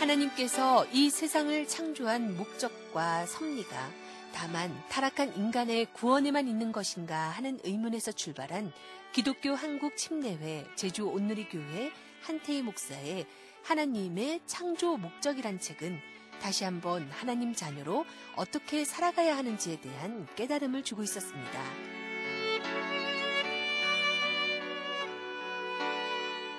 하나님께서 이 세상을 창조한 목적과 섭리가 다만 타락한 인간의 구원에만 있는 것인가 하는 의문에서 출발한 기독교 한국 침례회 제주 온누리 교회 한태희 목사의 하나님의 창조 목적이란 책은 다시 한번 하나님 자녀로 어떻게 살아가야 하는지에 대한 깨달음을 주고 있었습니다.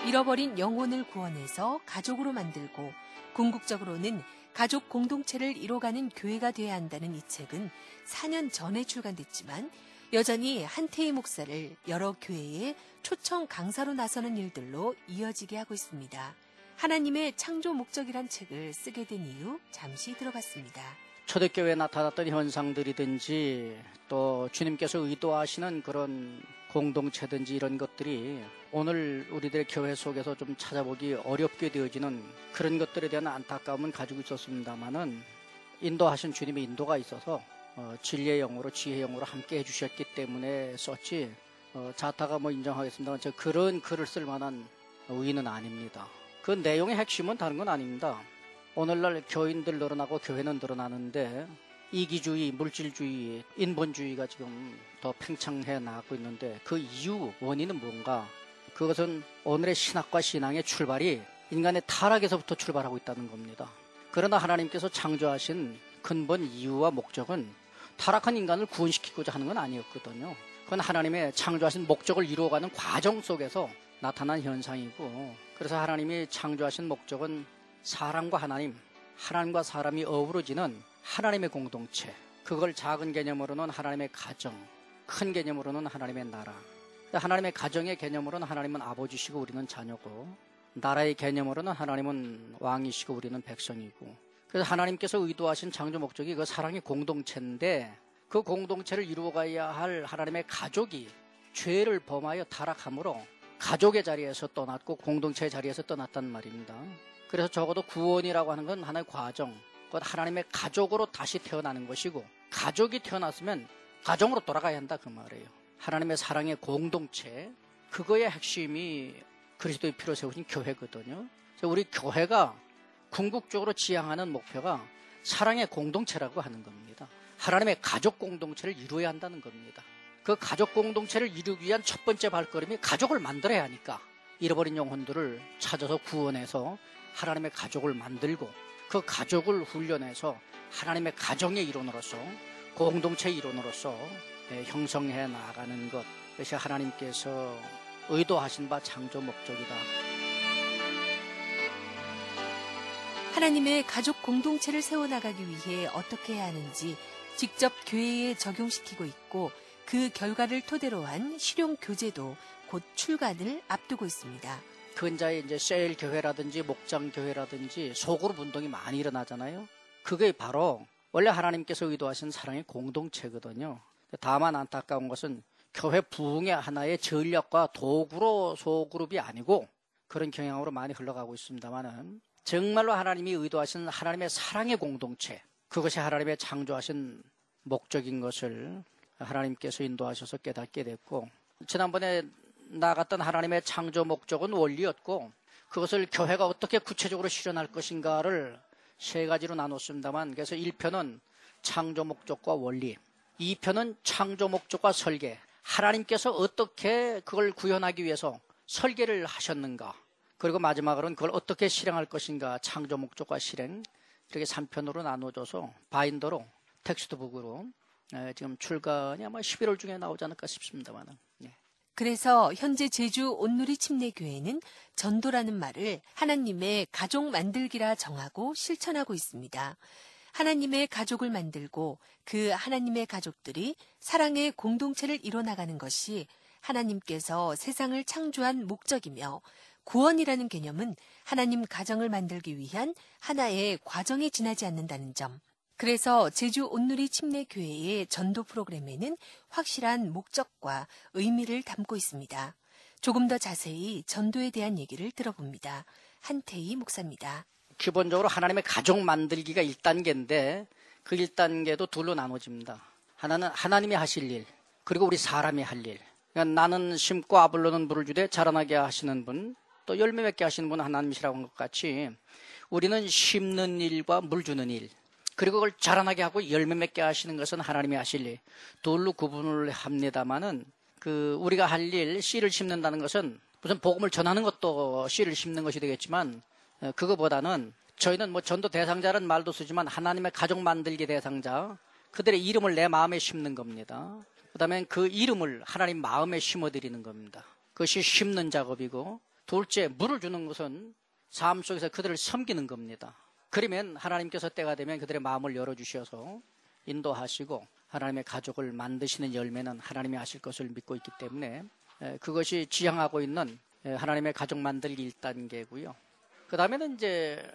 잃어버린 영혼을 구원해서 가족으로 만들고 궁극적으로는 가족 공동체를 이뤄가는 교회가 돼야 한다는 이 책은 4년 전에 출간됐지만 여전히 한태희 목사를 여러 교회에 초청 강사로 나서는 일들로 이어지게 하고 있습니다. 하나님의 창조 목적이란 책을 쓰게 된 이유 잠시 들어봤습니다. 초대교회에 나타났던 현상들이든지 또 주님께서 의도하시는 그런 공동체든지 이런 것들이 오늘 우리들의 교회 속에서 좀 찾아보기 어렵게 되어지는 그런 것들에 대한 안타까움은 가지고 있었습니다만은 인도하신 주님의 인도가 있어서 어, 진리의 영으로 지혜의 영으로 함께 해주셨기 때문에 썼지 어, 자타가 뭐 인정하겠습니다만 저 그런 글을 쓸 만한 의의는 아닙니다. 그 내용의 핵심은 다른 건 아닙니다. 오늘날 교인들 늘어나고 교회는 늘어나는데 이기주의, 물질주의, 인본주의가 지금 더 팽창해 나가고 있는데 그 이유, 원인은 뭔가? 그것은 오늘의 신학과 신앙의 출발이 인간의 타락에서부터 출발하고 있다는 겁니다. 그러나 하나님께서 창조하신 근본 이유와 목적은 타락한 인간을 구원시키고자 하는 건 아니었거든요. 그건 하나님의 창조하신 목적을 이루어가는 과정 속에서 나타난 현상이고 그래서 하나님이 창조하신 목적은 사람과 하나님, 하나님과 사람이 어우러지는 하나님의 공동체, 그걸 작은 개념으로는 하나님의 가정, 큰 개념으로는 하나님의 나라. 하나님의 가정의 개념으로는 하나님은 아버지시고 우리는 자녀고, 나라의 개념으로는 하나님은 왕이시고 우리는 백성이고, 그래서 하나님께서 의도하신 창조 목적이 그 사랑의 공동체인데, 그 공동체를 이루어가야 할 하나님의 가족이 죄를 범하여 타락함으로 가족의 자리에서 떠났고 공동체의 자리에서 떠났단 말입니다. 그래서 적어도 구원이라고 하는 건 하나의 과정, 곧 하나님의 가족으로 다시 태어나는 것이고 가족이 태어났으면 가정으로 돌아가야 한다 그 말이에요. 하나님의 사랑의 공동체 그거의 핵심이 그리스도의 피로 세우신 교회거든요. 우리 교회가 궁극적으로 지향하는 목표가 사랑의 공동체라고 하는 겁니다. 하나님의 가족 공동체를 이루어야 한다는 겁니다. 그 가족 공동체를 이루기 위한 첫 번째 발걸음이 가족을 만들어야 하니까 잃어버린 영혼들을 찾아서 구원해서 하나님의 가족을 만들고 그 가족을 훈련해서 하나님의 가정의 이론으로서 공동체 이론으로서 예, 형성해 나가는 것 그것이 하나님께서 의도하신 바 창조 목적이다. 하나님의 가족 공동체를 세워나가기 위해 어떻게 해야 하는지 직접 교회에 적용시키고 있고 그 결과를 토대로 한 실용 교재도 곧 출간을 앞두고 있습니다. 근자에 이제 세일 교회라든지 목장 교회라든지 소그룹 운동이 많이 일어나잖아요. 그게 바로 원래 하나님께서 의도하신 사랑의 공동체거든요. 다만 안타까운 것은 교회 부흥의 하나의 전략과 도구로 소그룹이 아니고 그런 경향으로 많이 흘러가고 있습니다만은 정말로 하나님이 의도하신 하나님의 사랑의 공동체 그것이 하나님의 창조하신 목적인 것을 하나님께서 인도하셔서 깨닫게 됐고 지난번에 나갔던 하나님의 창조 목적은 원리였고 그것을 교회가 어떻게 구체적으로 실현할 것인가를 세 가지로 나눴습니다만 그래서 1편은 창조 목적과 원리 2편은 창조 목적과 설계 하나님께서 어떻게 그걸 구현하기 위해서 설계를 하셨는가 그리고 마지막으로는 그걸 어떻게 실행할 것인가 창조 목적과 실행 이렇게 3편으로 나눠져서 바인더로 텍스트북으로 지금 출간이 아마 11월 중에 나오지 않을까 싶습니다만 그래서 현재 제주 온누리 침례교회는 전도라는 말을 하나님의 가족 만들기라 정하고 실천하고 있습니다. 하나님의 가족을 만들고 그 하나님의 가족들이 사랑의 공동체를 이뤄나가는 것이 하나님께서 세상을 창조한 목적이며 구원이라는 개념은 하나님 가정을 만들기 위한 하나의 과정에 지나지 않는다는 점, 그래서 제주 온누리 침례교회의 전도 프로그램에는 확실한 목적과 의미를 담고 있습니다. 조금 더 자세히 전도에 대한 얘기를 들어봅니다. 한태희 목사입니다. 기본적으로 하나님의 가족 만들기가 1단계인데 그 1단계도 둘로 나눠집니다. 하나는 하나님이 하실 일, 그리고 우리 사람이 할 일. 그러니까 나는 심고 아블로는 물을 주되 자라나게 하시는 분, 또 열매 맺게 하시는 분은 하나님이시라고 한 것 같이 우리는 심는 일과 물 주는 일, 그리고 그걸 자라나게 하고 열매 맺게 하시는 것은 하나님이 하실 일. 둘로 구분을 합니다만은 그 우리가 할 일, 씨를 심는다는 것은 무슨 복음을 전하는 것도 씨를 심는 것이 되겠지만 어, 그거보다는 저희는 뭐 전도 대상자는 말도 쓰지만 하나님의 가족 만들기 대상자 그들의 이름을 내 마음에 심는 겁니다. 그다음에 그 이름을 하나님 마음에 심어드리는 겁니다. 그것이 심는 작업이고 둘째 물을 주는 것은 삶 속에서 그들을 섬기는 겁니다. 그러면 하나님께서 때가 되면 그들의 마음을 열어주셔서 인도하시고 하나님의 가족을 만드시는 열매는 하나님이 하실 것을 믿고 있기 때문에 에, 그것이 지향하고 있는 에, 하나님의 가족 만들기 1단계고요. 그 다음에는 이제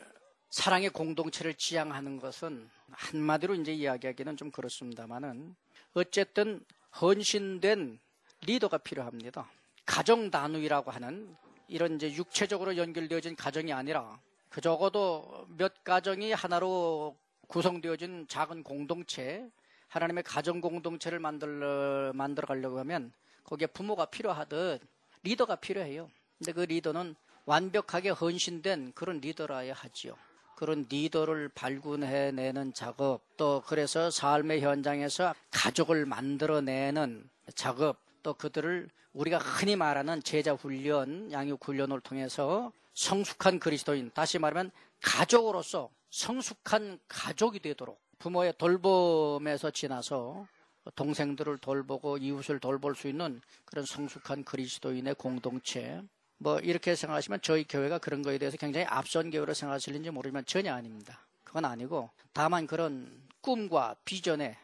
사랑의 공동체를 지향하는 것은 한마디로 이제 이야기하기는 좀 그렇습니다만은 어쨌든 헌신된 리더가 필요합니다. 가정 단위라고 하는 이런 이제 육체적으로 연결되어진 가정이 아니라 그 적어도 몇 가정이 하나로 구성되어진 작은 공동체, 하나님의 가정 공동체를 만들어 만들어 가려고 하면 거기에 부모가 필요하듯 리더가 필요해요. 근데 그 리더는 완벽하게 헌신된 그런 리더라야 하지요. 그런 리더를 발굴해내는 작업, 또 그래서 삶의 현장에서 가족을 만들어내는 작업, 또 그들을 우리가 흔히 말하는 제자 훈련, 양육 훈련을 통해서 성숙한 그리스도인, 다시 말하면 가족으로서 성숙한 가족이 되도록 부모의 돌봄에서 지나서 동생들을 돌보고 이웃을 돌볼 수 있는 그런 성숙한 그리스도인의 공동체. 뭐 이렇게 생각하시면 저희 교회가 그런 거에 대해서 굉장히 앞선 교회로 생각하실는지 모르지만 전혀 아닙니다. 그건 아니고 다만 그런 꿈과 비전에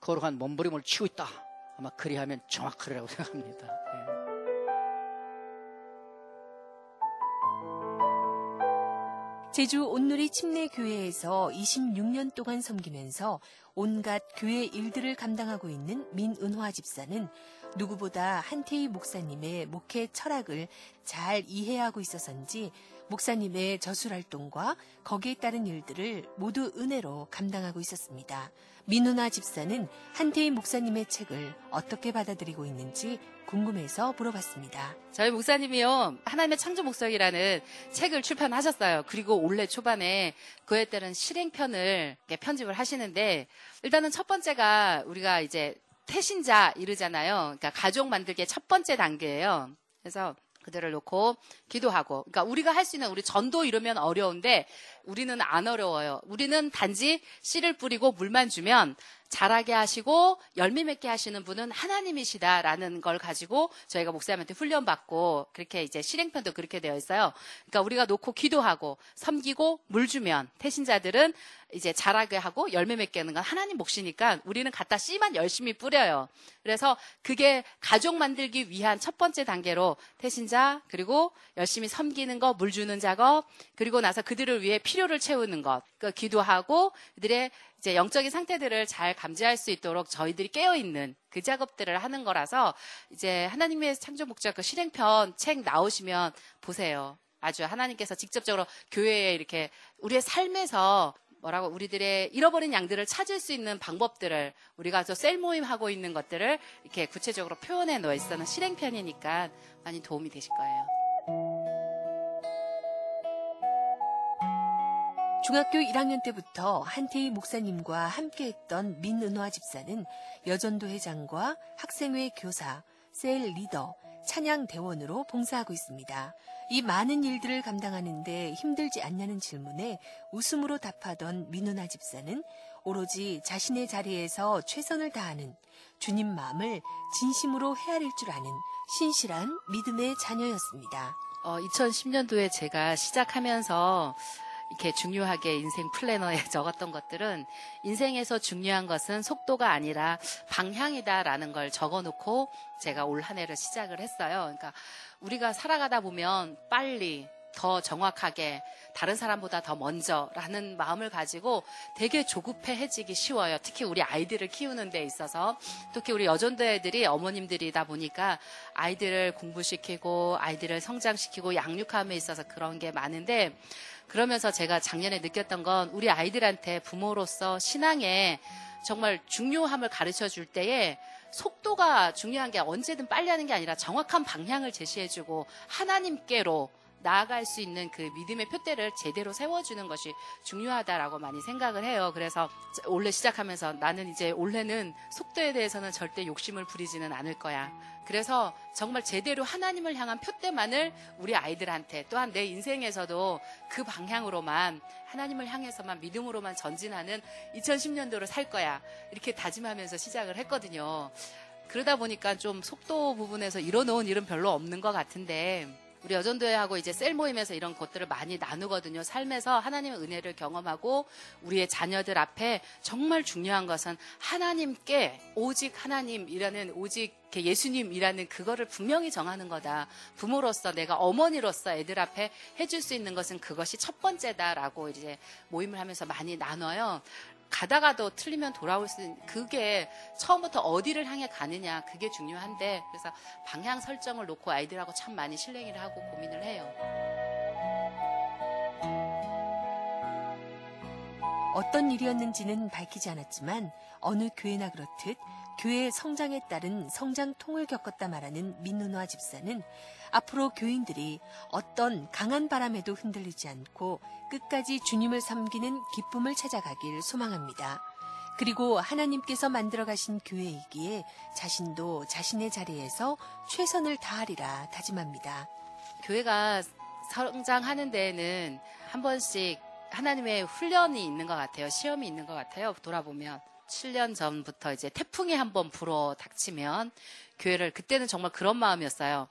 거룩한 몸부림을 치고 있다. 아마 그리하면 정확하리라고 생각합니다. 예. 제주 온누리 침례교회에서 26년 동안 섬기면서 온갖 교회 일들을 감당하고 있는 민은화 집사는 누구보다 한태희 목사님의 목회 철학을 잘 이해하고 있어서인지 목사님의 저술 활동과 거기에 따른 일들을 모두 은혜로 감당하고 있었습니다. 민은화 집사는 한태희 목사님의 책을 어떻게 받아들이고 있는지 궁금해서 물어봤습니다. 저희 목사님이요 하나님의 창조 목적이라는 책을 출판하셨어요. 그리고 올해 초반에 그에 따른 실행편을 편집을 하시는데 일단은 첫 번째가 우리가 이제 태신자 이르잖아요. 그러니까 가족 만들기의 첫 번째 단계예요. 그래서 그들을 놓고 기도하고 그러니까 우리가 할 수 있는 우리 전도 이러면 어려운데 우리는 안 어려워요. 우리는 단지 씨를 뿌리고 물만 주면 자라게 하시고 열매 맺게 하시는 분은 하나님이시다라는 걸 가지고 저희가 목사님한테 훈련받고 그렇게 이제 실행편도 그렇게 되어 있어요. 그러니까 우리가 놓고 기도하고 섬기고 물 주면 태신자들은 이제 자라게 하고 열매 맺게 하는 건 하나님 몫이니까 우리는 갖다 씨만 열심히 뿌려요. 그래서 그게 가족 만들기 위한 첫 번째 단계로 태신자 그리고 열심히 섬기는 거, 물 주는 작업 그리고 나서 그들을 위해 필요를 채우는 것, 그 기도하고 그들의 이제 영적인 상태들을 잘 감지할 수 있도록 저희들이 깨어 있는 그 작업들을 하는 거라서 이제 하나님의 창조 목적 그 실행편 책 나오시면 보세요. 아주 하나님께서 직접적으로 교회에 이렇게 우리의 삶에서 뭐라고 우리들의 잃어버린 양들을 찾을 수 있는 방법들을 우리가 저 셀 모임 하고 있는 것들을 이렇게 구체적으로 표현해 놓아 있어는 실행편이니까 많이 도움이 되실 거예요. 중학교 1학년 때부터 한태희 목사님과 함께했던 민은화 집사는 여전도 회장과 학생회 교사, 셀 리더, 찬양 대원으로 봉사하고 있습니다. 이 많은 일들을 감당하는데 힘들지 않냐는 질문에 웃음으로 답하던 민은화 집사는 오로지 자신의 자리에서 최선을 다하는 주님 마음을 진심으로 헤아릴 줄 아는 신실한 믿음의 자녀였습니다. 어, 2010년도에 제가 시작하면서 이렇게 중요하게 인생 플래너에 적었던 것들은 인생에서 중요한 것은 속도가 아니라 방향이다라는 걸 적어놓고 제가 올 한 해를 시작을 했어요. 그러니까 우리가 살아가다 보면 빨리 더 정확하게 다른 사람보다 더 먼저라는 마음을 가지고 되게 조급해해지기 쉬워요. 특히 우리 아이들을 키우는 데 있어서 특히 우리 여전도 애들이 어머님들이다 보니까 아이들을 공부시키고 아이들을 성장시키고 양육함에 있어서 그런 게 많은데 그러면서 제가 작년에 느꼈던 건 우리 아이들한테 부모로서 신앙에 정말 중요함을 가르쳐 줄 때에 속도가 중요한 게 언제든 빨리 하는 게 아니라 정확한 방향을 제시해주고 하나님께로 나아갈 수 있는 그 믿음의 표대를 제대로 세워주는 것이 중요하다라고 많이 생각을 해요. 그래서 올해 시작하면서 나는 이제 올해는 속도에 대해서는 절대 욕심을 부리지는 않을 거야. 그래서 정말 제대로 하나님을 향한 표대만을 우리 아이들한테 또한 내 인생에서도 그 방향으로만 하나님을 향해서만 믿음으로만 전진하는 2010년도를 살 거야. 이렇게 다짐하면서 시작을 했거든요. 그러다 보니까 좀 속도 부분에서 이뤄놓은 일은 별로 없는 것 같은데 우리 여전도회하고 이제 셀 모임에서 이런 것들을 많이 나누거든요. 삶에서 하나님의 은혜를 경험하고 우리의 자녀들 앞에 정말 중요한 것은 하나님께 오직 하나님이라는 오직 예수님이라는 그거를 분명히 정하는 거다. 부모로서 내가 어머니로서 애들 앞에 해줄 수 있는 것은 그것이 첫 번째다라고 이제 모임을 하면서 많이 나눠요. 가다가도 틀리면 돌아올 수 있는 그게 처음부터 어디를 향해 가느냐 그게 중요한데 그래서 방향 설정을 놓고 아이들하고 참 많이 실랭이를 하고 고민을 해요. 어떤 일이었는지는 밝히지 않았지만 어느 교회나 그렇듯 교회의 성장에 따른 성장통을 겪었다 말하는 민누노아 집사는 앞으로 교인들이 어떤 강한 바람에도 흔들리지 않고 끝까지 주님을 섬기는 기쁨을 찾아가길 소망합니다. 그리고 하나님께서 만들어 가신 교회이기에 자신도 자신의 자리에서 최선을 다하리라 다짐합니다. 교회가 성장하는 데에는 한 번씩 하나님의 훈련이 있는 것 같아요. 시험이 있는 것 같아요. 돌아보면 7년 전부터 이제 태풍이 한번 불어 닥치면 교회를 그때는 정말 그런 마음이었어요.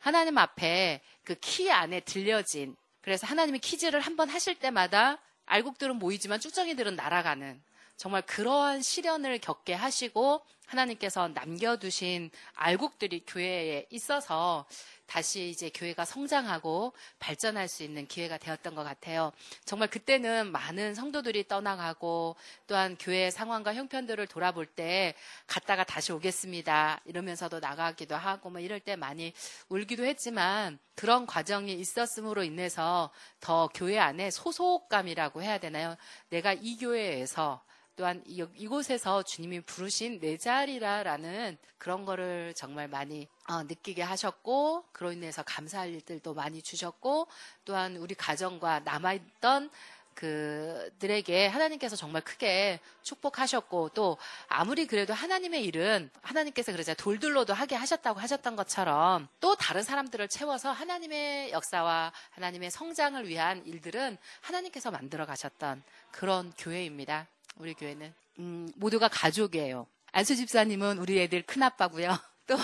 하나님 앞에 그 키 안에 들려진 그래서 하나님이 퀴즈를 한번 하실 때마다 알곡들은 모이지만 쭉정이들은 날아가는 정말 그러한 시련을 겪게 하시고 하나님께서 남겨두신 알곡들이 교회에 있어서 다시 이제 교회가 성장하고 발전할 수 있는 기회가 되었던 것 같아요. 정말 그때는 많은 성도들이 떠나가고 또한 교회의 상황과 형편들을 돌아볼 때 갔다가 다시 오겠습니다. 이러면서도 나가기도 하고 뭐 이럴 때 많이 울기도 했지만 그런 과정이 있었음으로 인해서 더 교회 안에 소속감이라고 해야 되나요? 내가 이 교회에서 또한 이곳에서 주님이 부르신 내 자리라라는 그런 거를 정말 많이 어, 느끼게 하셨고 그로 인해서 감사할 일들도 많이 주셨고 또한 우리 가정과 남아있던 그들에게 하나님께서 정말 크게 축복하셨고 또 아무리 그래도 하나님의 일은 하나님께서 그러자 돌들로도 하게 하셨다고 하셨던 것처럼 또 다른 사람들을 채워서 하나님의 역사와 하나님의 성장을 위한 일들은 하나님께서 만들어 가셨던 그런 교회입니다. 우리 교회는 음, 모두가 가족이에요. 안수 집사님은 우리 애들 큰 아빠고요. 또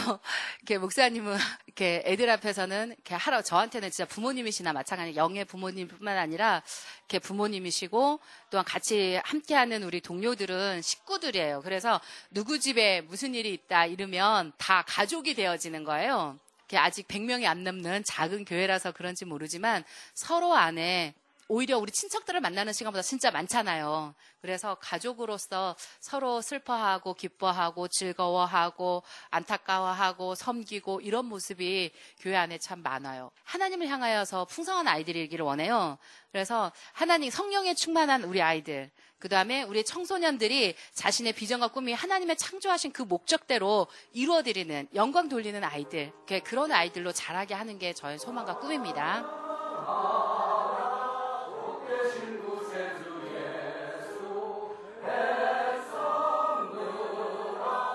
이렇게 목사님은 이렇게 애들 앞에서는 이렇게 하러 저한테는 진짜 부모님이시나 마찬가지 영의 부모님뿐만 아니라 이렇게 부모님이시고 또한 같이 함께하는 우리 동료들은 식구들이에요. 그래서 누구 집에 무슨 일이 있다 이러면 다 가족이 되어지는 거예요. 아직 100명이 안 넘는 작은 교회라서 그런지 모르지만 서로 안에 오히려 우리 친척들을 만나는 시간보다 진짜 많잖아요. 그래서 가족으로서 서로 슬퍼하고 기뻐하고 즐거워하고 안타까워하고 섬기고 이런 모습이 교회 안에 참 많아요. 하나님을 향하여서 풍성한 아이들이기를 원해요. 그래서 하나님 성령에 충만한 우리 아이들, 그 다음에 우리 청소년들이 자신의 비전과 꿈이 하나님의 창조하신 그 목적대로 이루어드리는 영광 돌리는 아이들, 그런 아이들로 자라게 하는 게 저의 소망과 꿈입니다.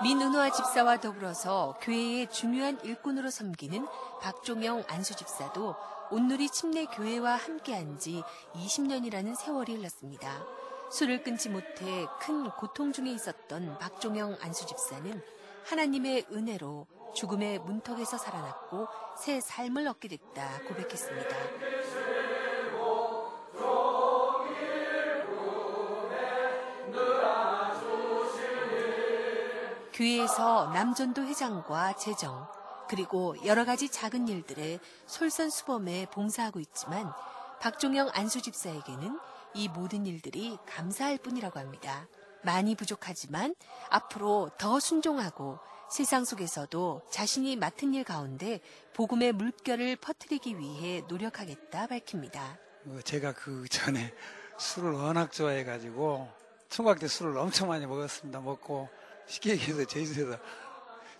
민은호아 집사와 더불어서 교회의 중요한 일꾼으로 섬기는 박종영 안수 집사도 온누리 침례 교회와 함께한 지 20년이라는 세월이 흘렀습니다. 술을 끊지 못해 큰 고통 중에 있었던 박종영 안수 집사는 하나님의 은혜로 죽음의 문턱에서 살아났고 새 삶을 얻게 됐다 고백했습니다. 교회에서 남전도 회장과 재정, 그리고 여러 가지 작은 일들에 솔선수범해 봉사하고 있지만 박종영 안수 집사에게는 이 모든 일들이 감사할 뿐이라고 합니다. 많이 부족하지만 앞으로 더 순종하고 세상 속에서도 자신이 맡은 일 가운데 복음의 물결을 퍼뜨리기 위해 노력하겠다 밝힙니다. 뭐 제가 그 전에 술을 워낙 좋아해가지고 총각 때 술을 엄청 많이 먹었습니다. 먹고 쉽게 얘기해서 제주에서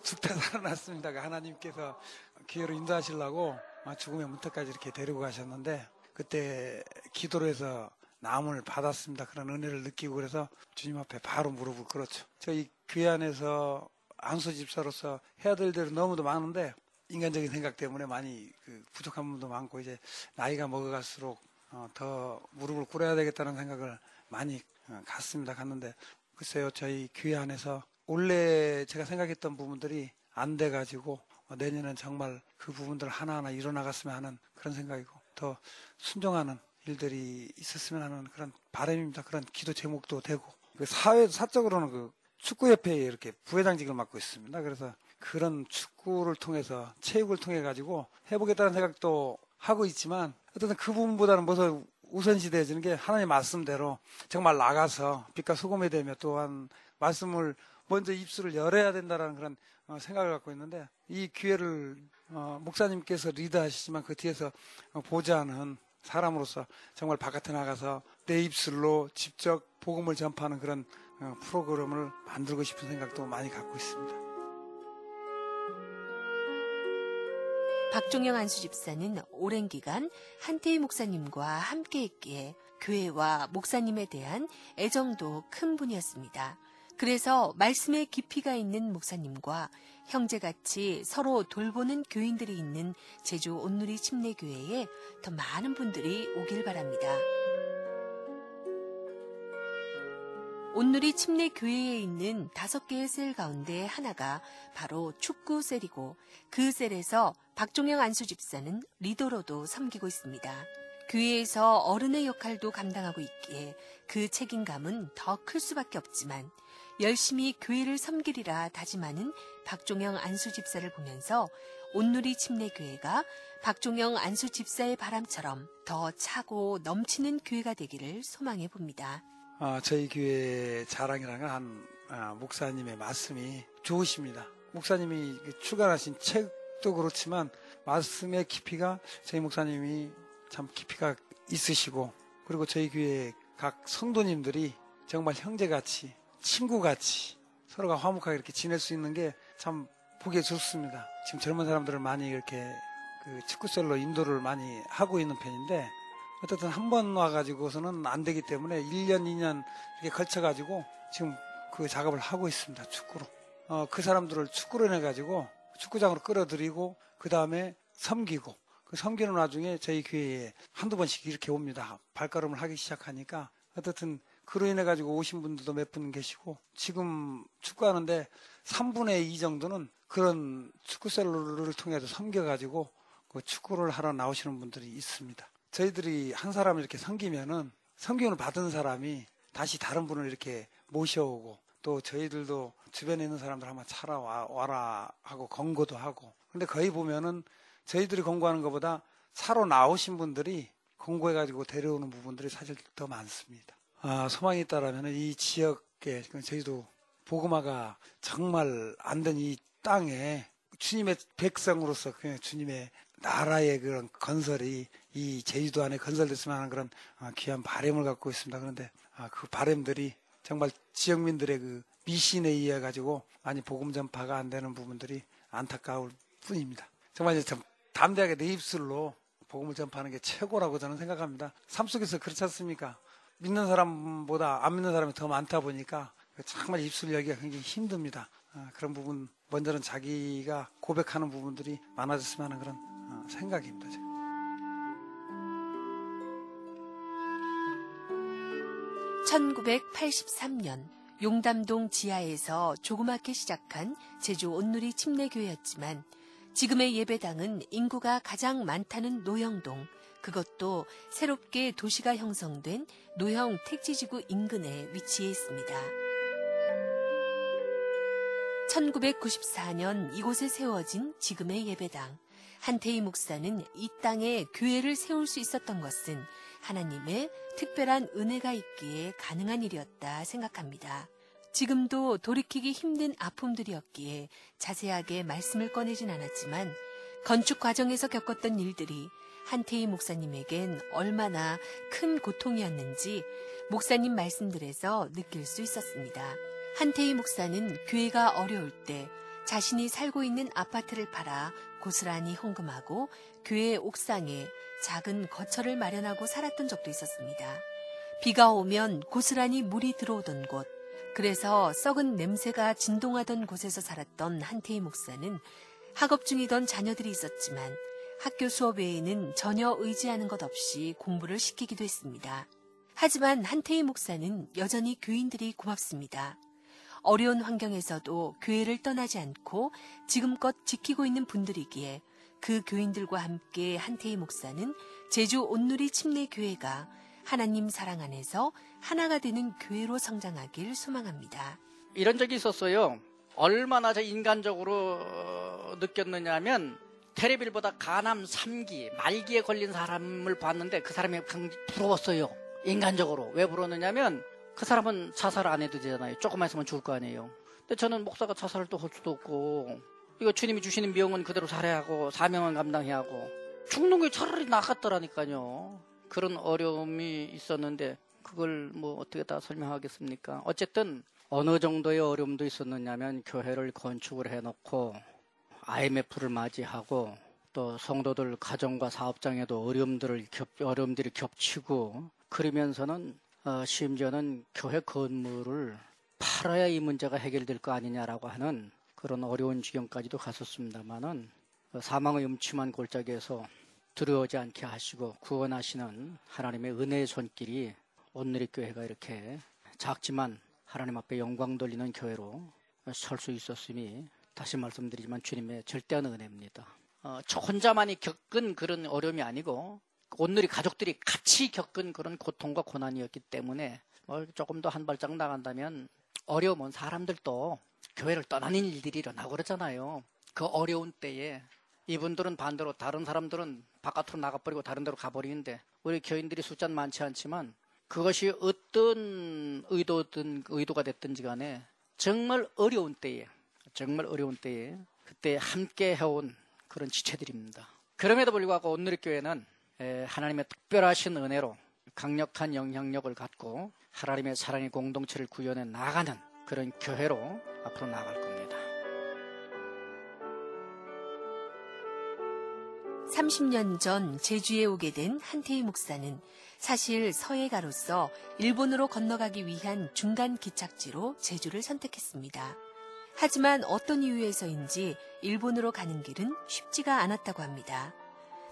죽다 살아났습니다. 하나님께서 기회로 인도하시려고 아, 죽음의 문턱까지 이렇게 데리고 가셨는데 그때 기도로 해서 나음을 받았습니다. 그런 은혜를 느끼고 그래서 주님 앞에 바로 무릎을 꿇었죠. 저희 교회 안에서 안수 집사로서 해야 될 일이 너무도 많은데 인간적인 생각 때문에 많이 그 부족한 부분도 많고 이제 나이가 먹어갈수록 어, 더 무릎을 꿇어야 되겠다는 생각을 많이 어, 갔습니다. 갔는데 글쎄요 저희 교회 안에서 원래 제가 생각했던 부분들이 안 돼가지고 어, 내년엔 정말 그 부분들 하나하나 일어나갔으면 하는 그런 생각이고 더 순종하는 일들이 있었으면 하는 그런 바람입니다. 그런 기도 제목도 되고 그 사회 사적으로는 그 축구협회에 이렇게 부회장직을 맡고 있습니다. 그래서 그런 축구를 통해서 체육을 통해 가지고 해보겠다는 생각도 하고 있지만 어쨌든 그 부분보다는 먼저 우선시 되어지는 게 하나님 말씀대로 정말 나가서 빛과 소금이 되며 또한 말씀을 먼저 입술을 열어야 된다라는 그런 어, 생각을 갖고 있는데 이 기회를 어, 목사님께서 리드하시지만 그 뒤에서 어, 보좌하는 사람으로서 정말 바깥에 나가서 내 입술로 직접 복음을 전파하는 그런 어, 프로그램을 만들고 싶은 생각도 많이 갖고 있습니다. 박종영 안수 집사는 오랜 기간 한태희 목사님과 함께 했기에 교회와 목사님에 대한 애정도 큰 분이었습니다. 그래서 말씀의 깊이가 있는 목사님과 형제같이 서로 돌보는 교인들이 있는 제주 온누리 침례교회에 더 많은 분들이 오길 바랍니다. 온누리 침례교회에 있는 다섯 개의 셀 가운데 하나가 바로 축구 셀이고 그 셀에서 박종영 안수 집사는 리더로도 섬기고 있습니다. 교회에서 어른의 역할도 감당하고 있기에 그 책임감은 더 클 수밖에 없지만 열심히 교회를 섬기리라 다짐하는 박종영 안수 집사를 보면서 온누리 침례교회가 박종영 안수 집사의 바람처럼 더 차고 넘치는 교회가 되기를 소망해 봅니다. 아, 저희 교회 자랑이라는 한 아, 목사님의 말씀이 좋으십니다. 목사님이 출간하신 책도 그렇지만 말씀의 깊이가 저희 목사님이 참 깊이가 있으시고 그리고 저희 교회 각 성도님들이 정말 형제같이 친구같이 서로가 화목하게 이렇게 지낼 수 있는 게 참 보기에 좋습니다. 지금 젊은 사람들을 많이 이렇게 그 축구셀로 인도를 많이 하고 있는 편인데 어쨌든 한 번 와가지고서는 안 되기 때문에 1년, 2년 이렇게 걸쳐가지고 지금 그 작업을 하고 있습니다. 축구로. 어, 그 사람들을 축구로 해가지고 축구장으로 끌어들이고 그 다음에 섬기고 그 섬기는 와중에 저희 교회에 한두 번씩 이렇게 옵니다. 발걸음을 하기 시작하니까 어쨌든 그로 인해 가지고 오신 분들도 몇 분 계시고 지금 축구하는데 3분의 2 정도는 그런 축구 셀러를 통해서 섬겨가지고 그 축구를 하러 나오시는 분들이 있습니다. 저희들이 한 사람을 이렇게 섬기면은 섬김을 받은 사람이 다시 다른 분을 이렇게 모셔오고 또 저희들도 주변에 있는 사람들 한번 찾아와라 하고 권고도 하고 근데 거의 보면은 저희들이 권고하는 것보다 사러 나오신 분들이 권고해가지고 데려오는 부분들이 사실 더 많습니다. 아, 소망이 있다라면 이 지역에 저희도 보그마가 정말 안 된 이 땅에 주님의 백성으로서 그냥 주님의 나라의 그런 건설이 이 제주도 안에 건설됐으면 하는 그런 아, 귀한 바램을 갖고 있습니다. 그런데 아, 그 바램들이 정말 지역민들의 그 미신에 의해 가지고 많이 복음 전파가 안 되는 부분들이 안타까울 뿐입니다. 정말 참 담대하게 내 입술로 복음을 전파하는 게 최고라고 저는 생각합니다. 삶 속에서 그렇지 않습니까? 믿는 사람보다 안 믿는 사람이 더 많다 보니까 정말 입술 열기가 굉장히 힘듭니다. 아, 그런 부분 먼저는 자기가 고백하는 부분들이 많아졌으면 하는 그런 어, 생각입니다. 지금. 1983년 용담동 지하에서 조그맣게 시작한 제주 온누리 침례교회였지만 지금의 예배당은 인구가 가장 많다는 노형동, 그것도 새롭게 도시가 형성된 노형 택지지구 인근에 위치해 있습니다. 1994년 이곳에 세워진 지금의 예배당. 한태희 목사는 이 땅에 교회를 세울 수 있었던 것은 하나님의 특별한 은혜가 있기에 가능한 일이었다 생각합니다. 지금도 돌이키기 힘든 아픔들이었기에 자세하게 말씀을 꺼내진 않았지만 건축 과정에서 겪었던 일들이 한태희 목사님에겐 얼마나 큰 고통이었는지 목사님 말씀들에서 느낄 수 있었습니다. 한태희 목사는 교회가 어려울 때 자신이 살고 있는 아파트를 팔아 고스란히 헌금하고 교회 옥상에 작은 거처를 마련하고 살았던 적도 있었습니다. 비가 오면 고스란히 물이 들어오던 곳, 그래서 썩은 냄새가 진동하던 곳에서 살았던 한태희 목사는 학업 중이던 자녀들이 있었지만 학교 수업 외에는 전혀 의지하는 것 없이 공부를 시키기도 했습니다. 하지만 한태희 목사는 여전히 교인들이 고맙습니다. 어려운 환경에서도 교회를 떠나지 않고 지금껏 지키고 있는 분들이기에 그 교인들과 함께 한태희 목사는 제주 온누리 침례교회가 하나님 사랑 안에서 하나가 되는 교회로 성장하길 소망합니다. 이런 적이 있었어요. 얼마나 저 인간적으로 어, 느꼈느냐면 테레비보다 간암 3기 말기에 걸린 사람을 봤는데 그 사람이 강- 부러웠어요. 인간적으로 왜 부러웠느냐면 그 사람은 자살 안 해도 되잖아요. 조금만 있으면 죽을 거 아니에요. 근데 저는 목사가 자살을 또 할 수도 없고 이거 주님이 주시는 비용은 그대로 살아야 하고 사명은 감당해야 하고 죽는 게 차라리 낫겠더라니까요. 그런 어려움이 있었는데 그걸 뭐 어떻게 다 설명하겠습니까? 어쨌든 어느 정도의 어려움도 있었느냐면 교회를 건축을 해놓고 IMF를 맞이하고 또 성도들 가정과 사업장에도 어려움들을 겹, 어려움들이 겹치고 그러면서는 어, 심지어는 교회 건물을 팔아야 이 문제가 해결될 거 아니냐라고 하는 그런 어려운 지경까지도 갔었습니다만은 어, 사망의 음침한 골짜기에서 두려워하지 않게 하시고 구원하시는 하나님의 은혜의 손길이 온누리 교회가 이렇게 작지만 하나님 앞에 영광 돌리는 교회로 설 수 있었음이 다시 말씀드리지만 주님의 절대한 은혜입니다. 어, 저 혼자만이 겪은 그런 어려움이 아니고 온누리 가족들이 같이 겪은 그런 고통과 고난이었기 때문에 뭐 조금 더 한 발짝 나간다면 어려움은 사람들도 교회를 떠나는 일들이 일어나고 그러잖아요. 그 어려운 때에 이분들은 반대로 다른 사람들은 바깥으로 나가버리고 다른 데로 가버리는데 우리 교인들이 숫자는 많지 않지만 그것이 어떤 의도든 의도가 됐든지 간에 정말 어려운 때에 정말 어려운 때에 그때 함께 해온 그런 지체들입니다. 그럼에도 불구하고 온누리 교회는 에, 하나님의 특별하신 은혜로 강력한 영향력을 갖고 하나님의 사랑의 공동체를 구현해 나가는 그런 교회로 앞으로 나아갈 겁니다. 30년 전 제주에 오게 된 한태희 목사는 사실 서예가로서 일본으로 건너가기 위한 중간 기착지로 제주를 선택했습니다. 하지만 어떤 이유에서인지 일본으로 가는 길은 쉽지가 않았다고 합니다.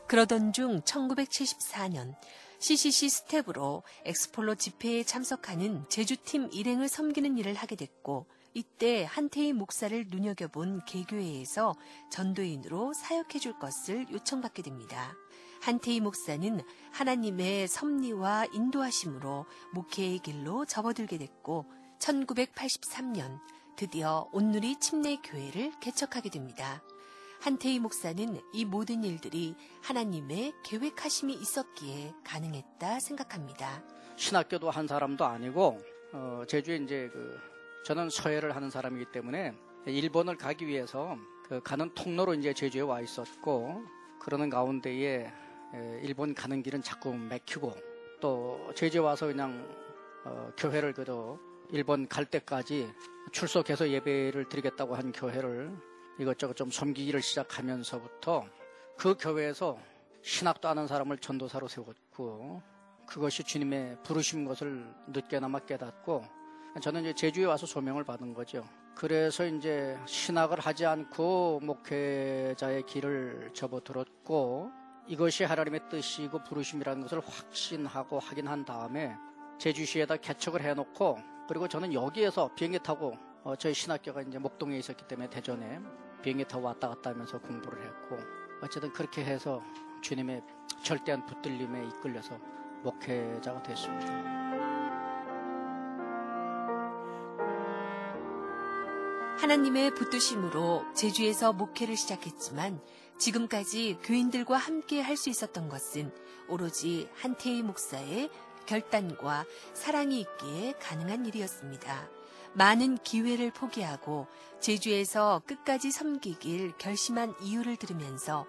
그러던 중 1974년 CCC 스텝으로 엑스플로 집회에 참석하는 제주팀 일행을 섬기는 일을 하게 됐고 이때 한태희 목사를 눈여겨본 개교회에서 전도인으로 사역해 줄 것을 요청받게 됩니다. 한태희 목사는 하나님의 섭리와 인도하심으로 목회의 길로 접어들게 됐고 1983년 드디어 온누리 침례 교회를 개척하게 됩니다. 한태희 목사는 이 모든 일들이 하나님의 계획하심이 있었기에 가능했다 생각합니다. 신학교도 한 사람도 아니고 어, 제주에 이제 그 저는 서해를 하는 사람이기 때문에 일본을 가기 위해서 그 가는 통로로 이제 제주에 와 있었고 그러는 가운데에 에, 일본 가는 길은 자꾸 막히고 또 제주에 와서 그냥 어, 교회를 그래도 일본 갈 때까지 출석해서 예배를 드리겠다고 한 교회를 이것저것 좀 섬기기를 시작하면서부터 그 교회에서 신학도 아는 사람을 전도사로 세웠고 그것이 주님의 부르신 것을 늦게나마 깨닫고 저는 이제 제주에 와서 소명을 받은 거죠. 그래서 이제 신학을 하지 않고 목회자의 길을 접어들었고 이것이 하나님의 뜻이고 부르심이라는 것을 확신하고 확인한 다음에 제주시에다 개척을 해놓고 그리고 저는 여기에서 비행기 타고 어, 저희 신학교가 이제 목동에 있었기 때문에 대전에 비행기 타고 왔다 갔다 하면서 공부를 했고 어쨌든 그렇게 해서 주님의 절대한 붙들림에 이끌려서 목회자가 됐습니다. 하나님의 붙드심으로 제주에서 목회를 시작했지만 지금까지 교인들과 함께 할 수 있었던 것은 오로지 한태희 목사의 결단과 사랑이 있기에 가능한 일이었습니다. 많은 기회를 포기하고 제주에서 끝까지 섬기길 결심한 이유를 들으면서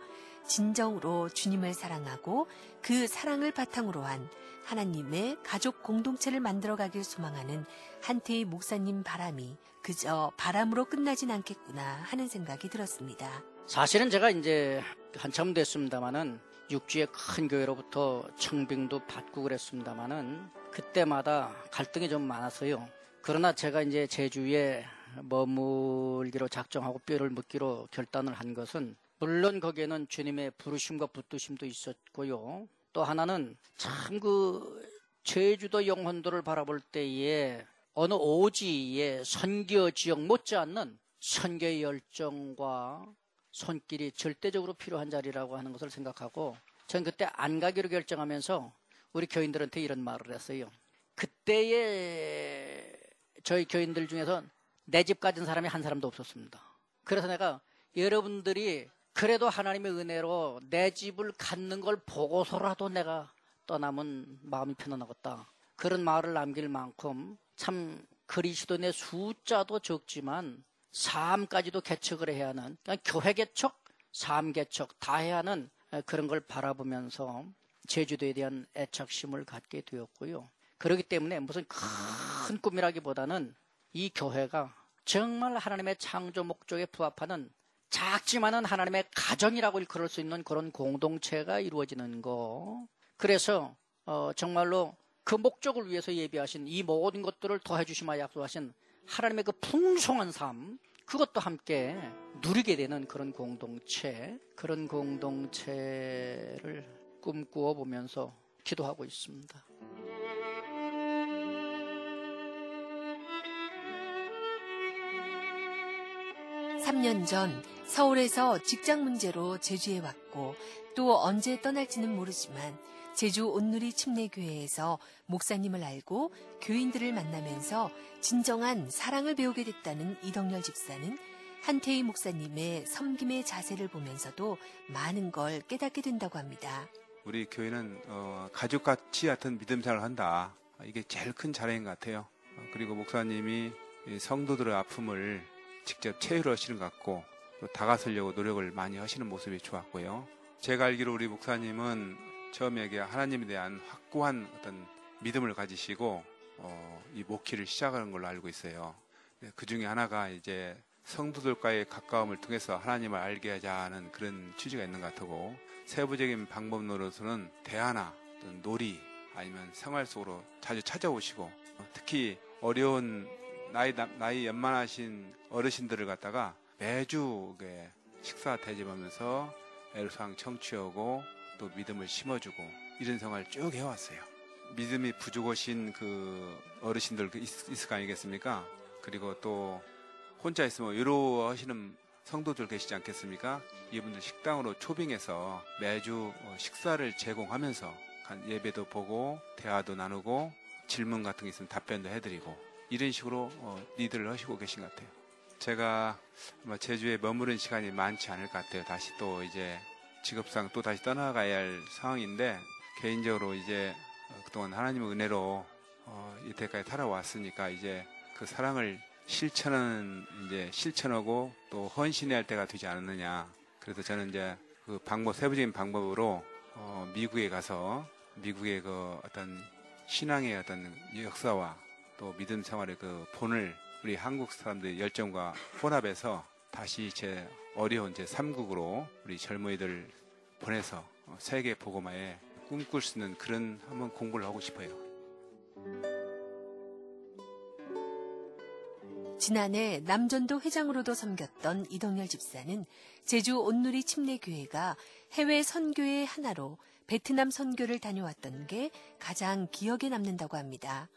진정으로 주님을 사랑하고 그 사랑을 바탕으로 한 하나님의 가족 공동체를 만들어가길 소망하는 한태희 목사님 바람이 그저 바람으로 끝나진 않겠구나 하는 생각이 들었습니다. 사실은 제가 이제 한참 됐습니다마는 육지의 큰 교회로부터 청빙도 받고 그랬습니다마는 그때마다 갈등이 좀 많았어요. 그러나 제가 이제 제주에 머물기로 작정하고 뼈를 묻기로 결단을 한 것은 물론 거기에는 주님의 부르심과 붙드심도 있었고요. 또 하나는 참 그 제주도 영혼도를 바라볼 때에 어느 오지의 선교 지역 못지않는 선교의 열정과 손길이 절대적으로 필요한 자리라고 하는 것을 생각하고 전 그때 안 가기로 결정하면서 우리 교인들한테 이런 말을 했어요. 그때의 저희 교인들 중에서 내집 가진 사람이 한 사람도 없었습니다. 그래서 내가 여러분들이 그래도 하나님의 은혜로 내 집을 갖는 걸 보고서라도 내가 떠나면 마음이 편안하겠다. 그런 말을 남길 만큼 참 그리스도인의 숫자도 적지만 삶까지도 개척을 해야 하는 그냥 교회 개척, 삶 개척 다 해야 하는 그런 걸 바라보면서 제주도에 대한 애착심을 갖게 되었고요. 그렇기 때문에 무슨 큰 꿈이라기보다는 이 교회가 정말 하나님의 창조 목적에 부합하는 작지만은 하나님의 가정이라고 일컬을 수 있는 그런 공동체가 이루어지는 거. 그래서 어, 정말로 그 목적을 위해서 예비하신 이 모든 것들을 더해 주시마 약속하신 하나님의 그 풍성한 삶 그것도 함께 누리게 되는 그런 공동체 그런 공동체를 꿈꾸어 보면서 기도하고 있습니다. 3년 전 서울에서 직장 문제로 제주에 왔고 또 언제 떠날지는 모르지만 제주 온누리 침례교회에서 목사님을 알고 교인들을 만나면서 진정한 사랑을 배우게 됐다는 이덕열 집사는 한태희 목사님의 섬김의 자세를 보면서도 많은 걸 깨닫게 된다고 합니다. 우리 교회는 어, 가족같이 같은 믿음 생활을 한다. 이게 제일 큰 자랑인 것 같아요. 어, 그리고 목사님이 성도들의 아픔을 직접 체휼 하시는 것 같고 또 다가서려고 노력을 많이 하시는 모습이 좋았고요. 제가 알기로 우리 목사님은 처음에 하나님에 대한 확고한 어떤 믿음을 가지시고 어, 이 목회를 시작하는 걸로 알고 있어요. 그 중에 하나가 이제 성도들과의 가까움을 통해서 하나님을 알게 하자는 그런 취지가 있는 것 같고 세부적인 방법으로서는 대화나 놀이 아니면 생활 속으로 자주 찾아오시고 특히 어려운 나이 나이 연만하신 어르신들을 갖다가 매주 식사 대접하면서 애로사항 청취하고 또 믿음을 심어주고 이런 생활을 쭉 해왔어요. 믿음이 부족하신 그 어르신들 그 있을 거 아니겠습니까? 그리고 또 혼자 있으면 외로워하시는 성도들 계시지 않겠습니까? 이분들 식당으로 초빙해서 매주 어, 식사를 제공하면서 예배도 보고 대화도 나누고 질문 같은 게 있으면 답변도 해드리고 이런 식으로 어, 리드를 하시고 계신 것 같아요. 제가 제주에 머무른 시간이 많지 않을 것 같아요. 다시 또 이제 직업상 또 다시 떠나가야 할 상황인데 개인적으로 이제 어, 그동안 하나님의 은혜로 어, 이때까지 살아왔으니까 이제 그 사랑을 실천은 이제 실천하고 또 헌신해야 할 때가 되지 않았느냐. 그래서 저는 이제 그 방법 세부적인 방법으로 어, 미국에 가서 미국의 그 어떤 신앙의 어떤 역사와 또 믿음 생활의 그 본을 우리 한국 사람들의 열정과 혼합해서 다시 제 어려운 제 3국으로 우리 젊은이들 보내서 세계 보고마에 꿈꿀 수 있는 그런 한번 공부를 하고 싶어요. 지난해 남전도 회장으로도 섬겼던 이동열 집사는 제주 온누리 침례교회가 해외 선교의 하나로 베트남 선교를 다녀왔던 게 가장 기억에 남는다고 합니다.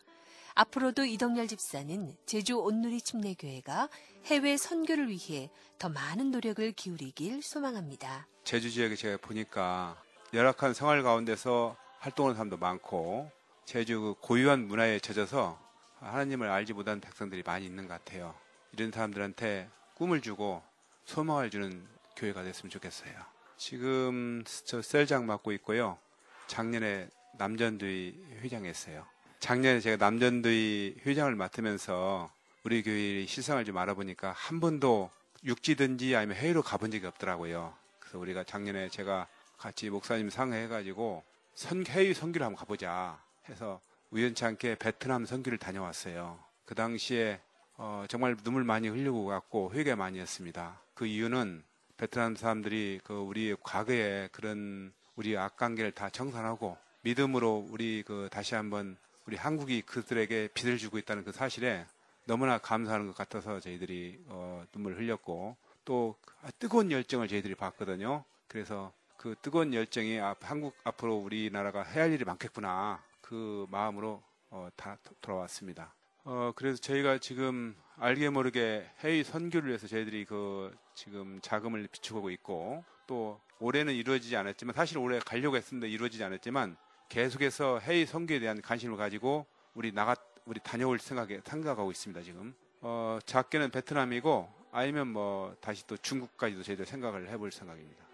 앞으로도 이덕열 집사는 제주 온누리 침례교회가 해외 선교를 위해 더 많은 노력을 기울이길 소망합니다. 제주 지역에 제가 보니까 열악한 생활 가운데서 활동하는 사람도 많고 제주 그 고유한 문화에 젖어서 하나님을 알지 못한 백성들이 많이 있는 것 같아요. 이런 사람들한테 꿈을 주고 소망을 주는 교회가 됐으면 좋겠어요. 지금 저 셀장 맡고 있고요. 작년에 남전두이 회장했어요. 작년에 제가 남전도의 회장을 맡으면서 우리 교회의 실상을 좀 알아보니까 한 번도 육지든지 아니면 해외로 가본 적이 없더라고요. 그래서 우리가 작년에 제가 같이 목사님 상회해가지고 선, 해외 선교를 한번 가보자 해서 우연치 않게 베트남 선교를 다녀왔어요. 그 당시에 어, 정말 눈물 많이 흘리고 갔고 회개 많이 했습니다. 그 이유는 베트남 사람들이 그 우리 과거에 그런 우리 악관계를 다 정산하고 믿음으로 우리 그 다시 한번 우리 한국이 그들에게 빚을 주고 있다는 그 사실에 너무나 감사하는 것 같아서 저희들이 어, 눈물을 흘렸고 또 뜨거운 열정을 저희들이 봤거든요. 그래서 그 뜨거운 열정이 앞- 한국 앞으로 우리나라가 해야 할 일이 많겠구나 그 마음으로 어, 다 도- 돌아왔습니다. 어, 그래서 저희가 지금 알게 모르게 해외 선교를 위해서 저희들이 그 지금 자금을 비축하고 있고 또 올해는 이루어지지 않았지만 사실 올해 가려고 했었는데 이루어지지 않았지만 계속해서 해외 선교에 대한 관심을 가지고 우리 나가 우리 다녀올 생각에 생각하고 있습니다 지금 어, 작게는 베트남이고 아니면 뭐 다시 또 중국까지도 저희들 생각을 해볼 생각입니다.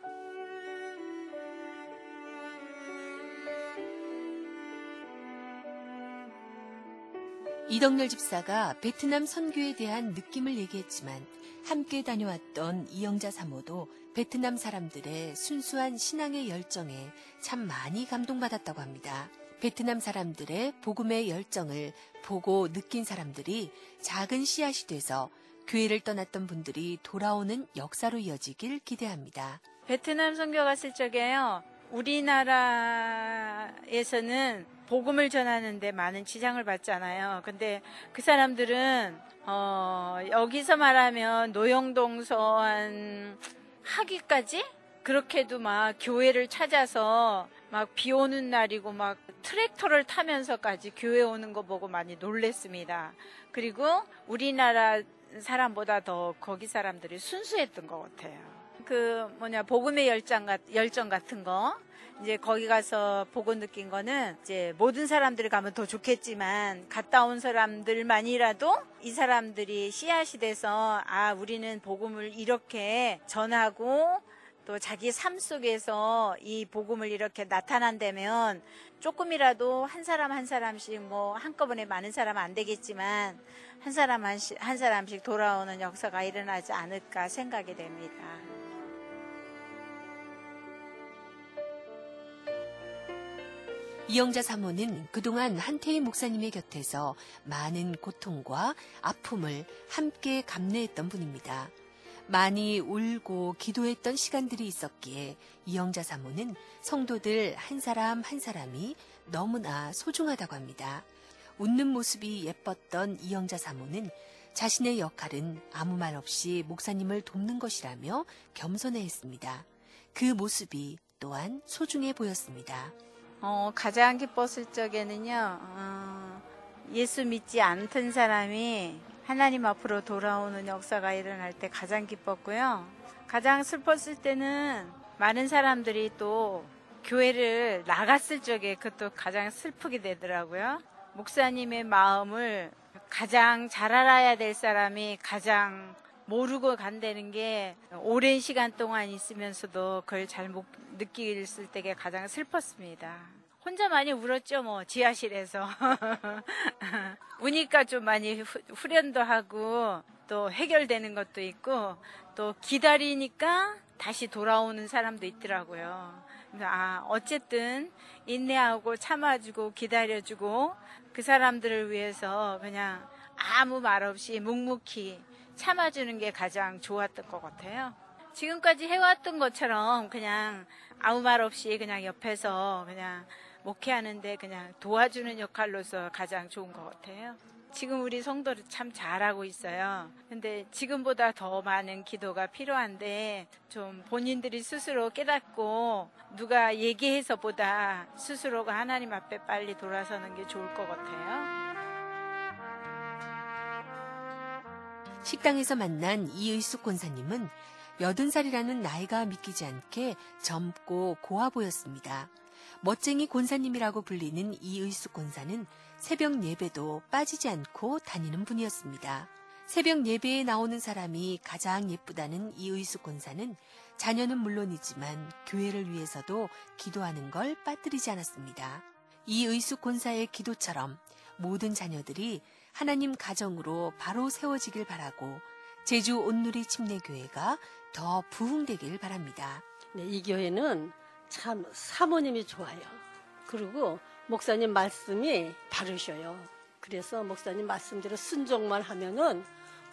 이덕열 집사가 베트남 선교에 대한 느낌을 얘기했지만 함께 다녀왔던 이영자 사모도 베트남 사람들의 순수한 신앙의 열정에 참 많이 감동받았다고 합니다. 베트남 사람들의 복음의 열정을 보고 느낀 사람들이 작은 씨앗이 돼서 교회를 떠났던 분들이 돌아오는 역사로 이어지길 기대합니다. 베트남 선교 갔을 적에요. 우리나라에서는 복음을 전하는데 많은 지장을 받잖아요. 근데 그 사람들은 어, 여기서 말하면 노영동서한 하기까지 그렇게도 막 교회를 찾아서 막 비 오는 날이고 막 트랙터를 타면서까지 교회 오는 거 보고 많이 놀랬습니다. 그리고 우리나라 사람보다 더 거기 사람들이 순수했던 것 같아요. 그 뭐냐 복음의 열정 같 열정 같은 거 이제 거기 가서 보고 느낀 거는 이제 모든 사람들이 가면 더 좋겠지만 갔다 온 사람들만이라도 이 사람들이 씨앗이 돼서 아 우리는 복음을 이렇게 전하고 또 자기 삶 속에서 이 복음을 이렇게 나타난다면 조금이라도 한 사람 한 사람씩 뭐 한꺼번에 많은 사람 안 되겠지만 한 사람 한, 시- 한 사람씩 돌아오는 역사가 일어나지 않을까 생각이 됩니다. 이영자 사모는 그동안 한태희 목사님의 곁에서 많은 고통과 아픔을 함께 감내했던 분입니다. 많이 울고 기도했던 시간들이 있었기에 이영자 사모는 성도들 한 사람 한 사람이 너무나 소중하다고 합니다. 웃는 모습이 예뻤던 이영자 사모는 자신의 역할은 아무 말 없이 목사님을 돕는 것이라며 겸손해 했습니다. 그 모습이 또한 소중해 보였습니다. 어, 가장 기뻤을 적에는요, 어, 예수 믿지 않던 사람이 하나님 앞으로 돌아오는 역사가 일어날 때 가장 기뻤고요. 가장 슬펐을 때는 많은 사람들이 또 교회를 나갔을 적에 그것도 가장 슬프게 되더라고요. 목사님의 마음을 가장 잘 알아야 될 사람이 가장 모르고 간다는 게 오랜 시간 동안 있으면서도 그걸 잘 못 느낄 때가 가장 슬펐습니다. 혼자 많이 울었죠, 뭐, 지하실에서. 우니까 좀 많이 후, 후련도 하고, 또 해결되는 것도 있고, 또 기다리니까 다시 돌아오는 사람도 있더라고요. 그래서, 아, 어쨌든, 인내하고 참아주고 기다려주고, 그 사람들을 위해서 그냥 아무 말 없이 묵묵히 참아주는 게 가장 좋았던 것 같아요. 지금까지 해왔던 것처럼 그냥 아무 말 없이 그냥 옆에서 그냥 목회하는데 그냥 도와주는 역할로서 가장 좋은 것 같아요. 지금 우리 성도를 참 잘하고 있어요. 근데 지금보다 더 많은 기도가 필요한데 좀 본인들이 스스로 깨닫고 누가 얘기해서보다 스스로가 하나님 앞에 빨리 돌아서는 게 좋을 것 같아요. 식당에서 만난 이의숙 권사님은 80살이라는 나이가 믿기지 않게 젊고 고와 보였습니다. 멋쟁이 권사님이라고 불리는 이의숙 권사는 새벽 예배도 빠지지 않고 다니는 분이었습니다. 새벽 예배에 나오는 사람이 가장 예쁘다는 이의숙 권사는 자녀는 물론이지만 교회를 위해서도 기도하는 걸 빠뜨리지 않았습니다. 이의숙 권사의 기도처럼 모든 자녀들이 하나님 가정으로 바로 세워지길 바라고 제주 온누리 침례교회가 더 부흥되길 바랍니다. 네, 이 교회는 참 사모님이 좋아요. 그리고 목사님 말씀이 바르셔요. 그래서 목사님 말씀대로 순종만 하면은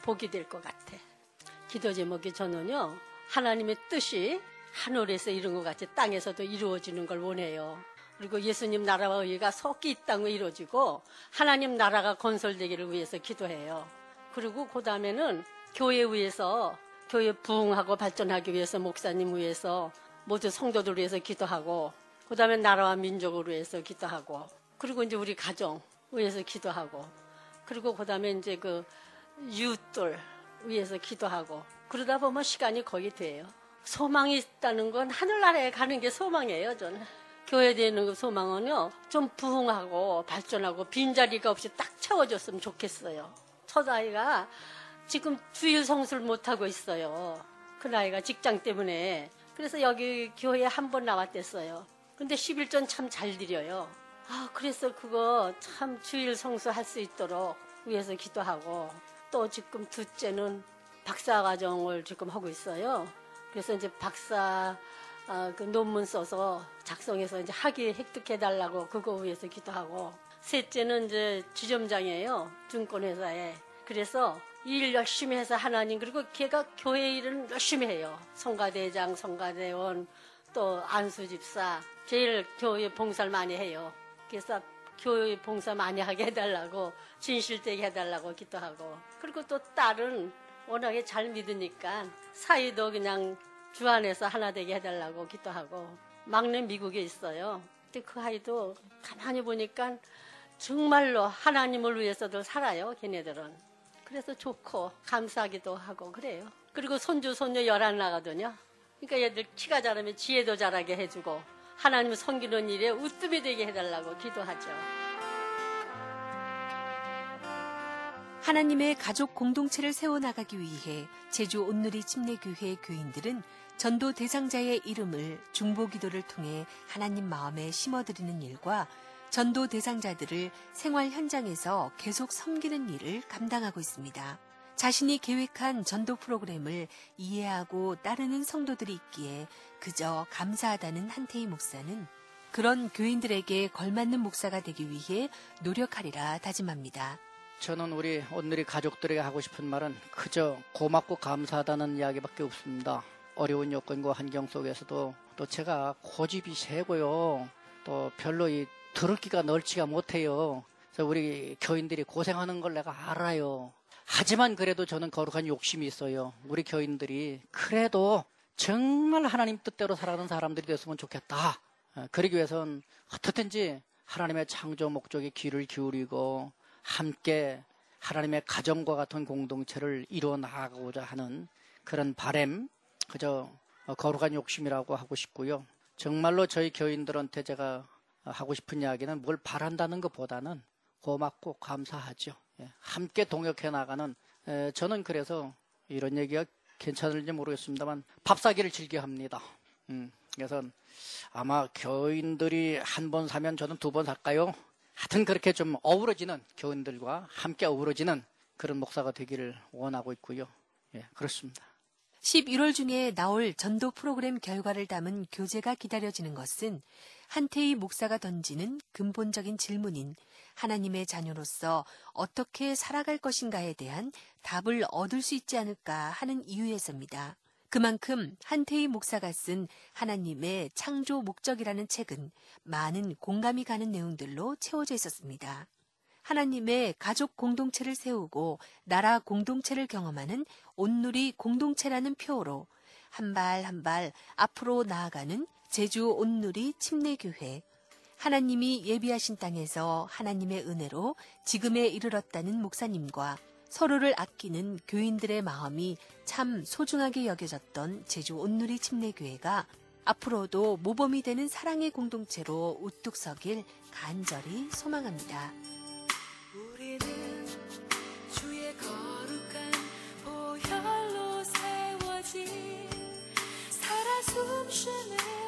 복이 될 것 같아. 기도 제목이 저는요, 하나님의 뜻이 하늘에서 이룬 것 같이 땅에서도 이루어지는 걸 원해요. 그리고 예수님 나라와 의가 섞이 이 땅에 이루어지고 하나님 나라가 건설되기를 위해서 기도해요. 그리고 그 다음에는 교회 위해서 교회 부흥하고 발전하기 위해서 목사님 위해서 모두 성도들 위해서 기도하고 그 다음에 나라와 민족을 위해서 기도하고 그리고 이제 우리 가정 위해서 기도하고 그리고 그 다음에 이제 그 이웃들 위해서 기도하고 그러다 보면 시간이 거의 돼요. 소망이 있다는 건 하늘나라에 가는 게 소망이에요, 저는. 교회 되는 그 소망은요, 좀 부흥하고 발전하고 빈자리가 없이 딱 채워졌으면 좋겠어요. 첫 아이가 지금 주일 성수를 못하고 있어요. 그 나이가 직장 때문에. 그래서 여기 교회에 한 번 나왔댔어요. 근데 11전 참 잘 드려요. 아, 그래서 그거 참 주일 성수 할 수 있도록 위해서 기도하고 또 지금 둘째는 박사 과정을 지금 하고 있어요. 그래서 이제 박사 아, 그 논문 써서 작성해서 이제 학위 획득해 달라고 그거 위해서 기도하고. 셋째는 이제 지점장이에요 증권회사에. 그래서 일 열심히 해서 하나님 그리고 걔가 교회 일은 열심히 해요. 성가대장 성가대원 또 안수집사. 제일 교회 봉사를 많이 해요. 그래서 교회 봉사 많이 하게 해달라고 진실되게 해달라고 기도하고. 그리고 또 딸은 워낙에 잘 믿으니까 사이도 그냥 주 안에서 하나 되게 해달라고 기도하고 막내 미국에 있어요. 근데 그 아이도 가만히 보니까 정말로 하나님을 위해서들 살아요. 걔네들은. 그래서 좋고 감사하기도 하고 그래요. 그리고 손주 손녀 열한 나가더냐. 그러니까 얘들 키가 자라면 지혜도 자라게 해주고 하나님 섬기는 일에 우뜸이 되게 해달라고 기도하죠. 하나님의 가족 공동체를 세워나가기 위해 제주 온누리 침례교회 교인들은 전도 대상자의 이름을 중보기도를 통해 하나님 마음에 심어드리는 일과 전도 대상자들을 생활 현장에서 계속 섬기는 일을 감당하고 있습니다. 자신이 계획한 전도 프로그램을 이해하고 따르는 성도들이 있기에 그저 감사하다는 한태희 목사는 그런 교인들에게 걸맞는 목사가 되기 위해 노력하리라 다짐합니다. 저는 우리 오늘이 가족들에게 하고 싶은 말은 그저 고맙고 감사하다는 이야기밖에 없습니다. 어려운 여건과 환경 속에서도 또 제가 고집이 세고요. 또 별로 이 들을기가 넓지가 못해요. 그래서 우리 교인들이 고생하는 걸 내가 알아요. 하지만 그래도 저는 거룩한 욕심이 있어요. 우리 교인들이 그래도 정말 하나님 뜻대로 살아가는 사람들이 됐으면 좋겠다. 어, 그러기 위해선 어떻든지 하나님의 창조 목적에 귀를 기울이고 함께 하나님의 가정과 같은 공동체를 이루어 나가고자 하는 그런 바램, 그저 거룩한 욕심이라고 하고 싶고요. 정말로 저희 교인들한테 제가 하고 싶은 이야기는 뭘 바란다는 것보다는 고맙고 감사하죠. 예, 함께 동역해 나가는 에, 저는 그래서 이런 얘기가 괜찮을지 모르겠습니다만 밥 사기를 즐겨 합니다. 음, 그래서 아마 교인들이 한 번 사면 저는 두 번 살까요? 하여튼 그렇게 좀 어우러지는 교인들과 함께 어우러지는 그런 목사가 되기를 원하고 있고요. 예, 그렇습니다. 11월 중에 나올 전도 프로그램 결과를 담은 교재가 기다려지는 것은 한태희 목사가 던지는 근본적인 질문인 하나님의 자녀로서 어떻게 살아갈 것인가에 대한 답을 얻을 수 있지 않을까 하는 이유에서입니다. 그만큼 한태희 목사가 쓴 하나님의 창조 목적이라는 책은 많은 공감이 가는 내용들로 채워져 있었습니다. 하나님의 가족 공동체를 세우고 나라 공동체를 경험하는 온누리 공동체라는 표어로 한 발 한 발 앞으로 나아가는 제주 온누리 침례교회. 하나님이 예비하신 땅에서 하나님의 은혜로 지금에 이르렀다는 목사님과 서로를 아끼는 교인들의 마음이 참 소중하게 여겨졌던 제주 온누리 침례교회가 앞으로도 모범이 되는 사랑의 공동체로 우뚝 서길 간절히 소망합니다. 살아 숨쉬는